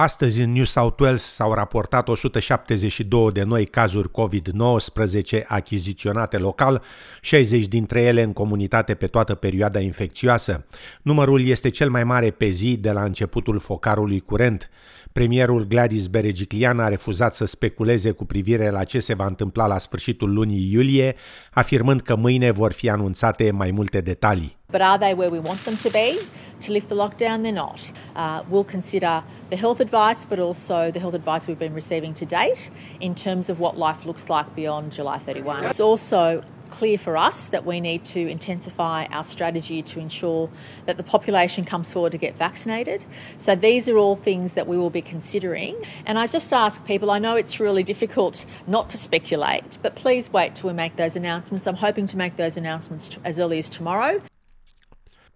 Astăzi în New South Wales s-au raportat 172 de noi cazuri COVID-19 achiziționate local, 60 dintre ele în comunitate pe toată perioada infecțioasă. Numărul este cel mai mare pe zi de la începutul focarului curent. Premierul Gladys Berejiklian a refuzat să speculeze cu privire la ce se va întâmpla la sfârșitul lunii iulie, afirmând că mâine vor fi anunțate mai multe detalii. But are they where we want them to be? To lift the lockdown, they're not. Uh, we'll consider the health advice, but also the health advice we've been receiving to date in terms of what life looks like beyond July 31. It's also clear for us that we need to intensify our strategy to ensure that the population comes forward to get vaccinated. So these are all things that we will be considering. And I just ask people, I know it's really difficult not to speculate, but please wait till we make those announcements. I'm hoping to make those announcements as early as tomorrow.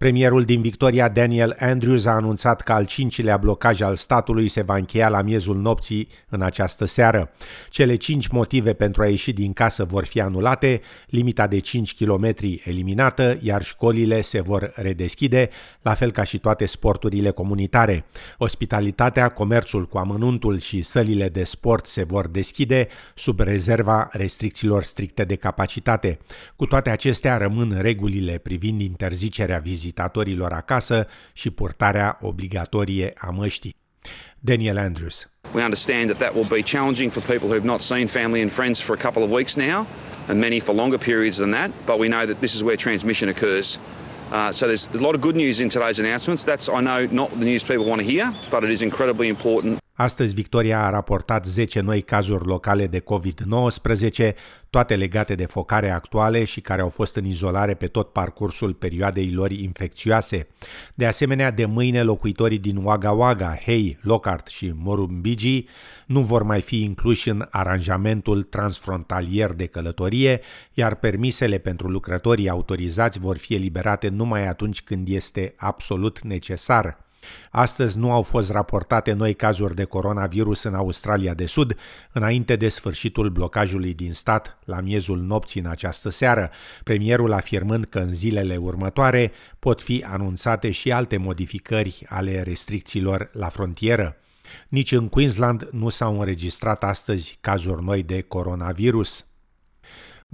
Premierul din Victoria, Daniel Andrews, a anunțat că al cincilea blocaj al statului se va încheia la miezul nopții în această seară. Cele cinci motive pentru a ieși din casă vor fi anulate, limita de 5 km eliminată, iar școlile se vor redeschide, la fel ca și toate sporturile comunitare. Ospitalitatea, comerțul cu amănuntul și sălile de sport se vor deschide sub rezerva restricțiilor stricte de capacitate. Cu toate acestea rămân regulile privind interzicerea vizitei vizitatorilor acasă și purtarea obligatorie a măștii. Daniel Andrews. We understand that that will be challenging for people who have not seen family and friends for a couple of weeks now, and many for longer periods than that. But we know that this is where transmission occurs. Uh, so there's a lot of good news in today's announcements. That's, I know, not the news people want to hear, but it is incredibly important Astăzi, Victoria a raportat 10 noi cazuri locale de COVID-19, toate legate de focare actuale și care au fost în izolare pe tot parcursul perioadei lor infecțioase. De asemenea, de mâine locuitorii din Wagga Wagga, Hei, Lockhart și Morumbigi nu vor mai fi incluși în aranjamentul transfrontalier de călătorie, iar permisele pentru lucrătorii autorizați vor fi eliberate numai atunci când este absolut necesar. Astăzi nu au fost raportate noi cazuri de coronavirus în Australia de Sud, înainte de sfârșitul blocajului din stat la miezul nopții în această seară, premierul afirmând că în zilele următoare pot fi anunțate și alte modificări ale restricțiilor la frontieră. Nici în Queensland nu s-au înregistrat astăzi cazuri noi de coronavirus.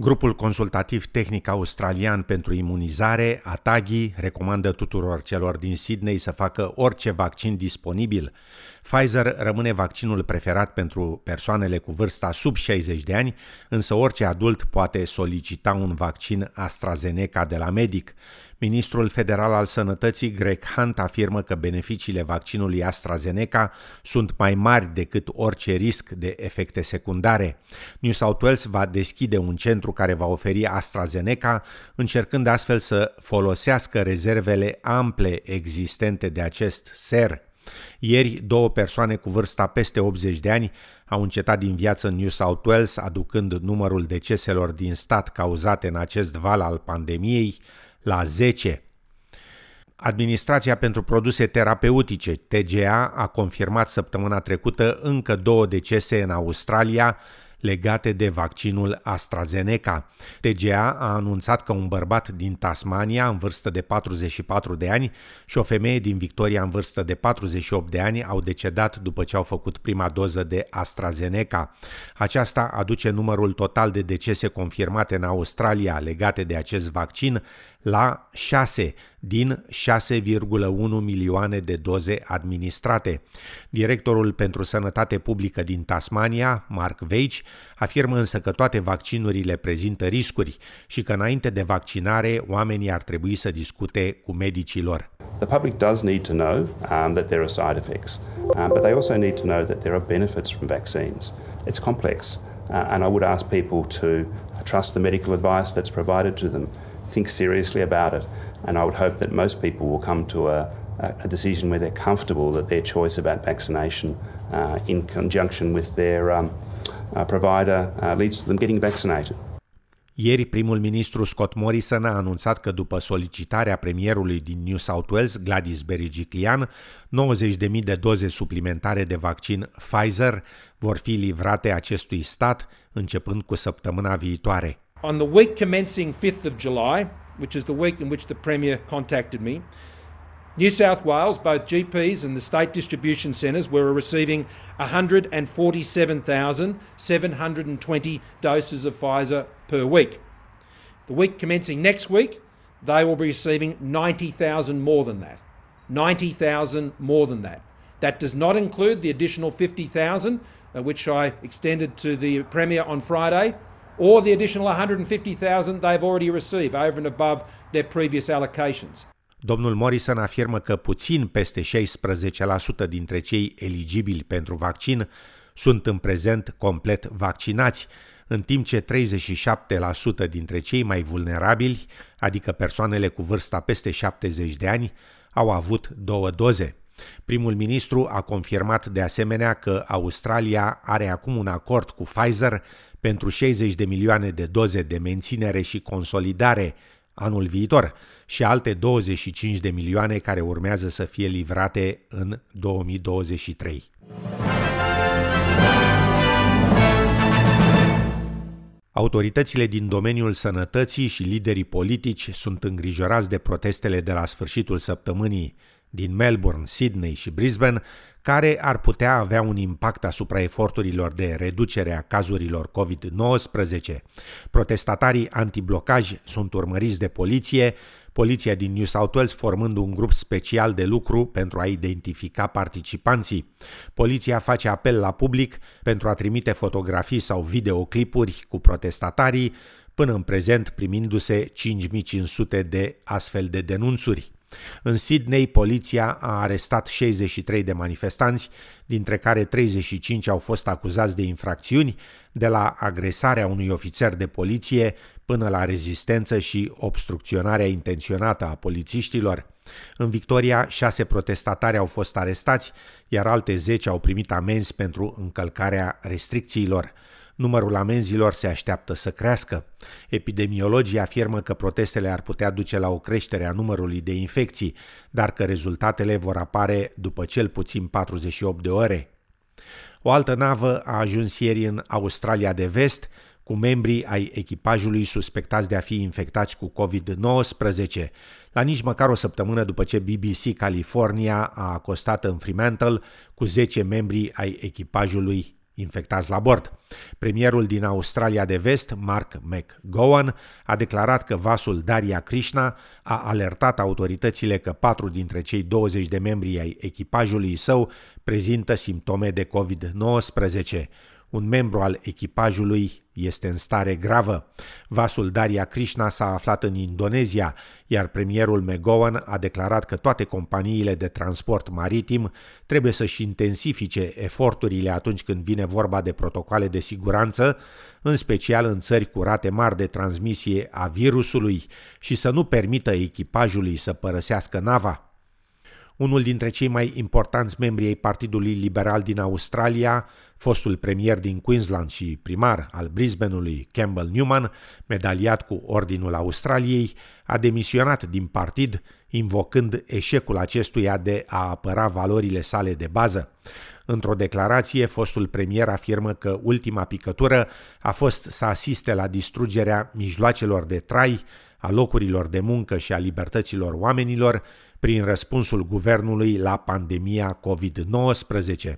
Grupul consultativ tehnic australian pentru imunizare, ATAGI, recomandă tuturor celor din Sydney să facă orice vaccin disponibil. Pfizer rămâne vaccinul preferat pentru persoanele cu vârsta sub 60 de ani, însă orice adult poate solicita un vaccin AstraZeneca de la medic. Ministrul federal al sănătății Greg Hunt afirmă că beneficiile vaccinului AstraZeneca sunt mai mari decât orice risc de efecte secundare. New South Wales va deschide un centru care va oferi AstraZeneca, încercând astfel să folosească rezervele ample existente de acest ser. Ieri, două persoane cu vârsta peste 80 de ani au încetat din viață în New South Wales, aducând numărul deceselor din stat cauzate în acest val al pandemiei la 10. Administrația pentru produse terapeutice, TGA, a confirmat săptămâna trecută încă două decese în Australia legate de vaccinul AstraZeneca. TGA a anunțat că un bărbat din Tasmania în vârstă de 44 de ani și o femeie din Victoria în vârstă de 48 de ani au decedat după ce au făcut prima doză de AstraZeneca. Aceasta aduce numărul total de decese confirmate în Australia legate de acest vaccin la 6 din 6,1 milioane de doze administrate. Directorul pentru Sănătate Publică din Tasmania, Mark Veitch, afirmă însă că toate vaccinurile prezintă riscuri și că înainte de vaccinare oamenii ar trebui să discute cu medicii lor. The public does need to know um, that there are side effects, um, but they also need to know that there are benefits from vaccines. It's complex, uh, and I would ask people to trust the medical advice that's provided to them think seriously about it. And I would hope that most people will come to a, a decision where they're comfortable that their choice about vaccination uh, in conjunction with their um, provider uh, leads to them getting vaccinated. Ieri, primul ministru Scott Morrison a anunțat că după solicitarea premierului din New South Wales, Gladys Berejiklian, 90.000 de doze suplimentare de vaccin Pfizer vor fi livrate acestui stat începând cu săptămâna viitoare. On the week commencing 5th of July, which is the week in which the Premier contacted me, New South Wales, both GPs and the state distribution centres were receiving 147,720 doses of Pfizer per week. The week commencing next week, they will be receiving 90,000 more than that. 90,000 more than that. That does not include the additional 50,000, uh, which I extended to the Premier on Friday, or the additional 150,000 they've already received over and above their previous allocations. Domnul Morrison afirmă că puțin peste 16% dintre cei eligibili pentru vaccin sunt în prezent complet vaccinați, în timp ce 37% dintre cei mai vulnerabili, adică persoanele cu vârsta peste 70 de ani, au avut două doze. Primul ministru a confirmat de asemenea că Australia are acum un acord cu Pfizer pentru 60 de milioane de doze de menținere și consolidare anul viitor și alte 25 de milioane care urmează să fie livrate în 2023. Autoritățile din domeniul sănătății și liderii politici sunt îngrijorați de protestele de la sfârșitul săptămânii din Melbourne, Sydney și Brisbane, care ar putea avea un impact asupra eforturilor de reducere a cazurilor COVID-19. Protestatarii antiblocaj sunt urmăriți de poliție, poliția din New South Wales formând un grup special de lucru pentru a identifica participanții. Poliția face apel la public pentru a trimite fotografii sau videoclipuri cu protestatarii, până în prezent primindu-se 5500 de astfel de denunțuri. În Sydney, poliția a arestat 63 de manifestanți, dintre care 35 au fost acuzați de infracțiuni, de la agresarea unui ofițer de poliție până la rezistență și obstrucționarea intenționată a polițiștilor. În Victoria, șase protestatari au fost arestați, iar alte 10 au primit amenzi pentru încălcarea restricțiilor. Numărul amenzilor se așteaptă să crească. Epidemiologii afirmă că protestele ar putea duce la o creștere a numărului de infecții, dar că rezultatele vor apare după cel puțin 48 de ore. O altă navă a ajuns ieri în Australia de Vest, cu membrii ai echipajului suspectați de a fi infectați cu COVID-19, la nici măcar o săptămână după ce BBC California a acostat în Fremantle cu 10 membri ai echipajului infectați la bord. Premierul din Australia de Vest, Mark McGowan, a declarat că vasul Daria Krishna a alertat autoritățile că patru dintre cei 20 de membri ai echipajului său prezintă simptome de COVID-19. Un membru al echipajului este în stare gravă. Vasul Daria Krishna s-a aflat în Indonezia, iar premierul McGowan a declarat că toate companiile de transport maritim trebuie să-și intensifice eforturile atunci când vine vorba de protocoale de siguranță, în special în țări cu rate mari de transmisie a virusului, și să nu permită echipajului să părăsească nava. Unul dintre cei mai importanți membri ai Partidului Liberal din Australia, fostul premier din Queensland și primar al Brisbaneului, Campbell Newman, medaliat cu Ordinul Australiei, a demisionat din partid, invocând eșecul acestuia de a apăra valorile sale de bază. Într-o declarație, fostul premier afirmă că ultima picătură a fost să asiste la distrugerea mijloacelor de trai, a locurilor de muncă și a libertăților oamenilor, prin răspunsul guvernului la pandemia COVID-19.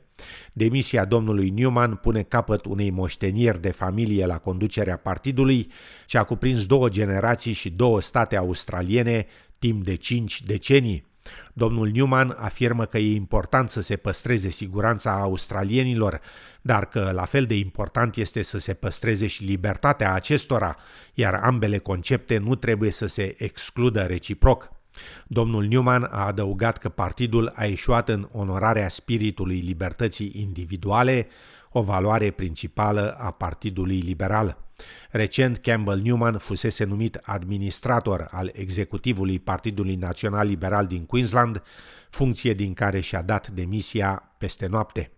Demisia domnului Newman pune capăt unei moșteniri de familie la conducerea partidului, ce a cuprins două generații și două state australiene timp de cinci decenii. Domnul Newman afirmă că e important să se păstreze siguranța australienilor, dar că la fel de important este să se păstreze și libertatea acestora, iar ambele concepte nu trebuie să se excludă reciproc. Domnul Newman a adăugat că partidul a ieșuat în onorarea spiritului libertății individuale, o valoare principală a Partidului Liberal. Recent, Campbell Newman fusese numit administrator al executivului Partidului Național Liberal din Queensland, funcție din care și-a dat demisia peste noapte.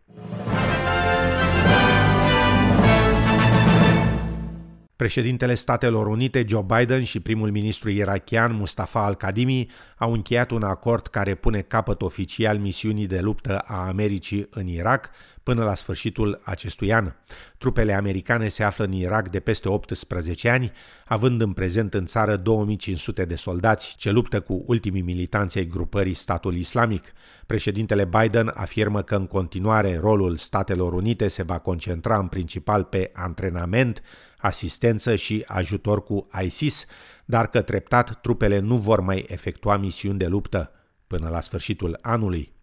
Președintele Statelor Unite Joe Biden și primul ministru irachian Mustafa al-Kadimi au încheiat un acord care pune capăt oficial misiunii de luptă a Americii în Irak până la sfârșitul acestui an. Trupele americane se află în Irak de peste 18 ani, având în prezent în țară 2500 de soldați ce luptă cu ultimii militanți ai grupării Statul Islamic. Președintele Biden afirmă că în continuare rolul Statelor Unite se va concentra în principal pe antrenament, asistență și ajutor cu ISIS, dar că treptat trupele nu vor mai efectua misiuni de luptă până la sfârșitul anului.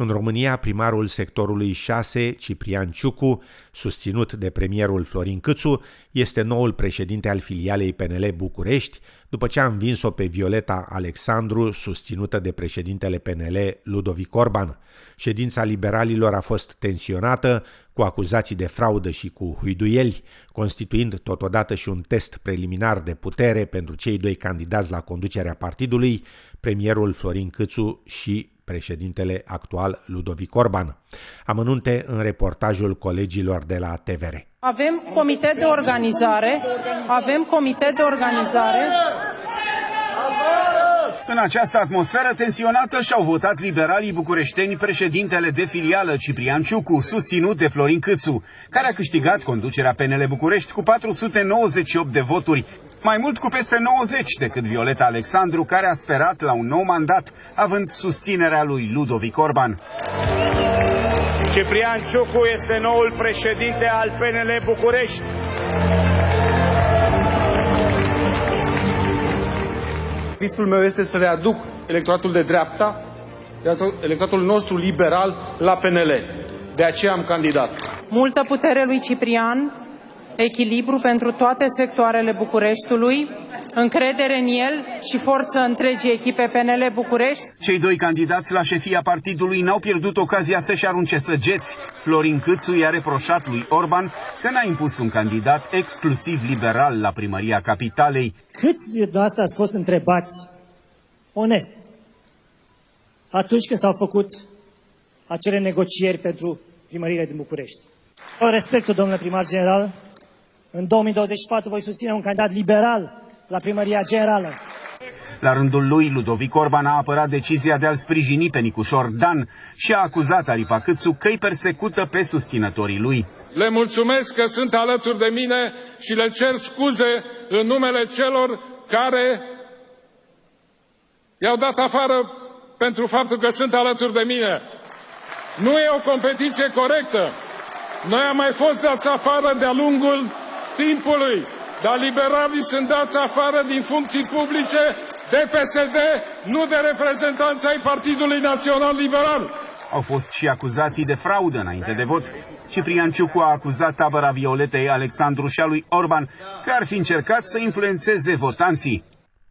În România, primarul sectorului 6, Ciprian Ciucu, susținut de premierul Florin Câțu, este noul președinte al filialei PNL București, după ce a învins-o pe Violeta Alexandru, susținută de președintele PNL Ludovic Orban. Ședința liberalilor a fost tensionată, cu acuzații de fraudă și cu huiduieli, constituind totodată și un test preliminar de putere pentru cei doi candidați la conducerea partidului, premierul Florin Câțu și președintele actual Ludovic Orban. Amănunte în reportajul colegilor de la TVR. Avem comitet de organizare, avem comitet de organizare în această atmosferă tensionată și-au votat liberalii bucureșteni președintele de filială Ciprian Ciucu, susținut de Florin Câțu, care a câștigat conducerea PNL București cu 498 de voturi, mai mult cu peste 90 decât Violeta Alexandru, care a sperat la un nou mandat, având susținerea lui Ludovic Orban. Ciprian Ciucu este noul președinte al PNL București. Visul meu este să readuc electoratul de dreapta, electoratul nostru liberal la PNL. De aceea am candidat. Multă putere lui Ciprian, echilibru pentru toate sectoarele Bucureștiului, încredere în el și forță întregii echipe PNL București. Cei doi candidați la șefia partidului n-au pierdut ocazia să-și arunce săgeți. Florin Câțu i-a reproșat lui Orban că n-a impus un candidat exclusiv liberal la primăria capitalei. Câți de dumneavoastră ați fost întrebați, onest, atunci când s-au făcut acele negocieri pentru primările din București? O respectul, domnule primar general, în 2024 voi susține un candidat liberal la primăria generală. La rândul lui, Ludovic Orban a apărat decizia de a-l sprijini pe Nicușor Dan și a acuzat Aripa Câțu că îi persecută pe susținătorii lui. Le mulțumesc că sunt alături de mine și le cer scuze în numele celor care i-au dat afară pentru faptul că sunt alături de mine. Nu e o competiție corectă. Noi am mai fost dați afară de-a lungul timpului, dar liberalii sunt dați afară din funcții publice de PSD, nu de reprezentanța ai Partidului Național Liberal. Au fost și acuzații de fraudă înainte de vot. Ciprian Ciucu a acuzat tabăra Violetei Alexandru și a lui Orban că ar fi încercat să influențeze votanții.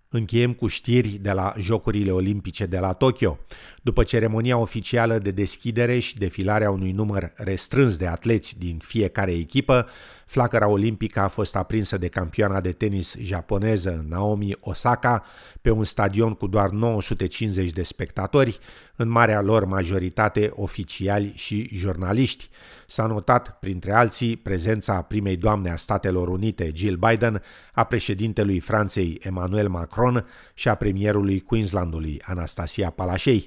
Încheiem cu știri de la Jocurile Olimpice de la Tokyo. După ceremonia oficială de deschidere și defilarea unui număr restrâns de atleți din fiecare echipă, flacăra olimpică a fost aprinsă de campioana de tenis japoneză Naomi Osaka pe un stadion cu doar 950 de spectatori, în marea lor majoritate oficiali și jurnaliști. S-a notat, printre alții, prezența primei doamne a Statelor Unite, Jill Biden, a președintelui Franței, Emmanuel Macron, și a premierului Queenslandului, Anastasia Palaszczuk.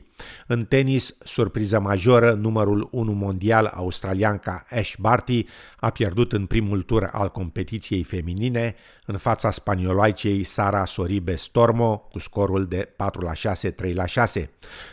În tenis, surpriză majoră, numărul 1 mondial australianca Ash Barty a pierdut în primul tur al competiției feminine în fața spanioloicei Sara Soribe Stormo cu scorul de 4 la 6, 3 la 6.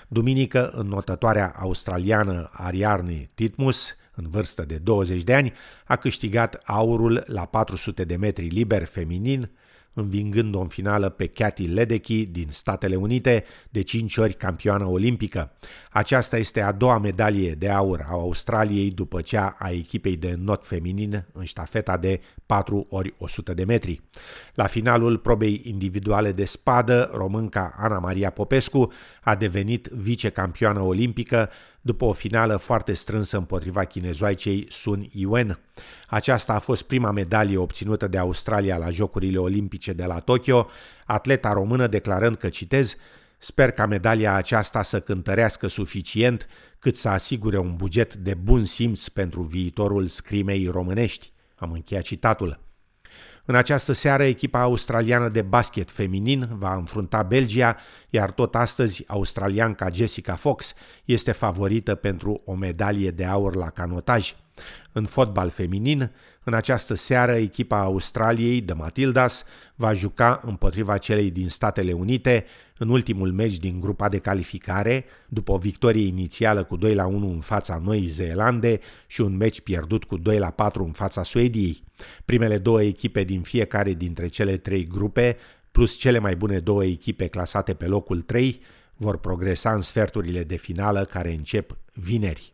Duminică, în notătoarea australiană Ariarne Titmus, în vârstă de 20 de ani, a câștigat aurul la 400 de metri liber feminin, învingând-o în finală pe Cathy Ledecky din Statele Unite, de 5 ori campioană olimpică. Aceasta este a doua medalie de aur a Australiei după cea a echipei de not feminin în ștafeta de 4 ori 100 de metri. La finalul probei individuale de spadă, românca Ana Maria Popescu a devenit vicecampioană olimpică după o finală foarte strânsă împotriva chinezoaicei Sun Yuen. Aceasta a fost prima medalie obținută de Australia la Jocurile Olimpice de la Tokyo, atleta română declarând că, citez, Sper ca medalia aceasta să cântărească suficient cât să asigure un buget de bun simț pentru viitorul scrimei românești. Am încheiat citatul. În această seară, echipa australiană de basket feminin va înfrunta Belgia, iar tot astăzi, australianca Jessica Fox este favorită pentru o medalie de aur la canotaj. În fotbal feminin, în această seară, echipa Australiei de Matildas va juca împotriva celei din Statele Unite în ultimul meci din grupa de calificare, după o victorie inițială cu 2 la 1 în fața Noii Zeelande și un meci pierdut cu 2 la 4 în fața Suediei. Primele două echipe din fiecare dintre cele trei grupe, plus cele mai bune două echipe clasate pe locul 3, vor progresa în sferturile de finală care încep vineri.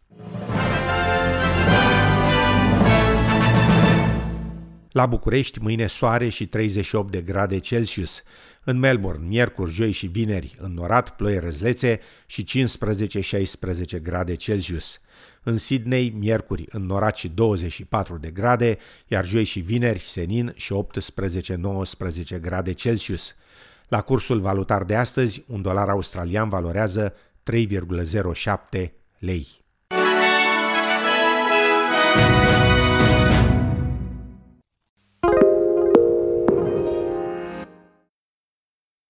La București, mâine soare și 38 de grade Celsius. În Melbourne, miercuri, joi și vineri, înnorat, ploi răzlețe și 15-16 grade Celsius. În Sydney, miercuri, înnorat și 24 de grade, iar joi și vineri, senin și 18-19 grade Celsius. La cursul valutar de astăzi, un dolar australian valorează 3,07 lei.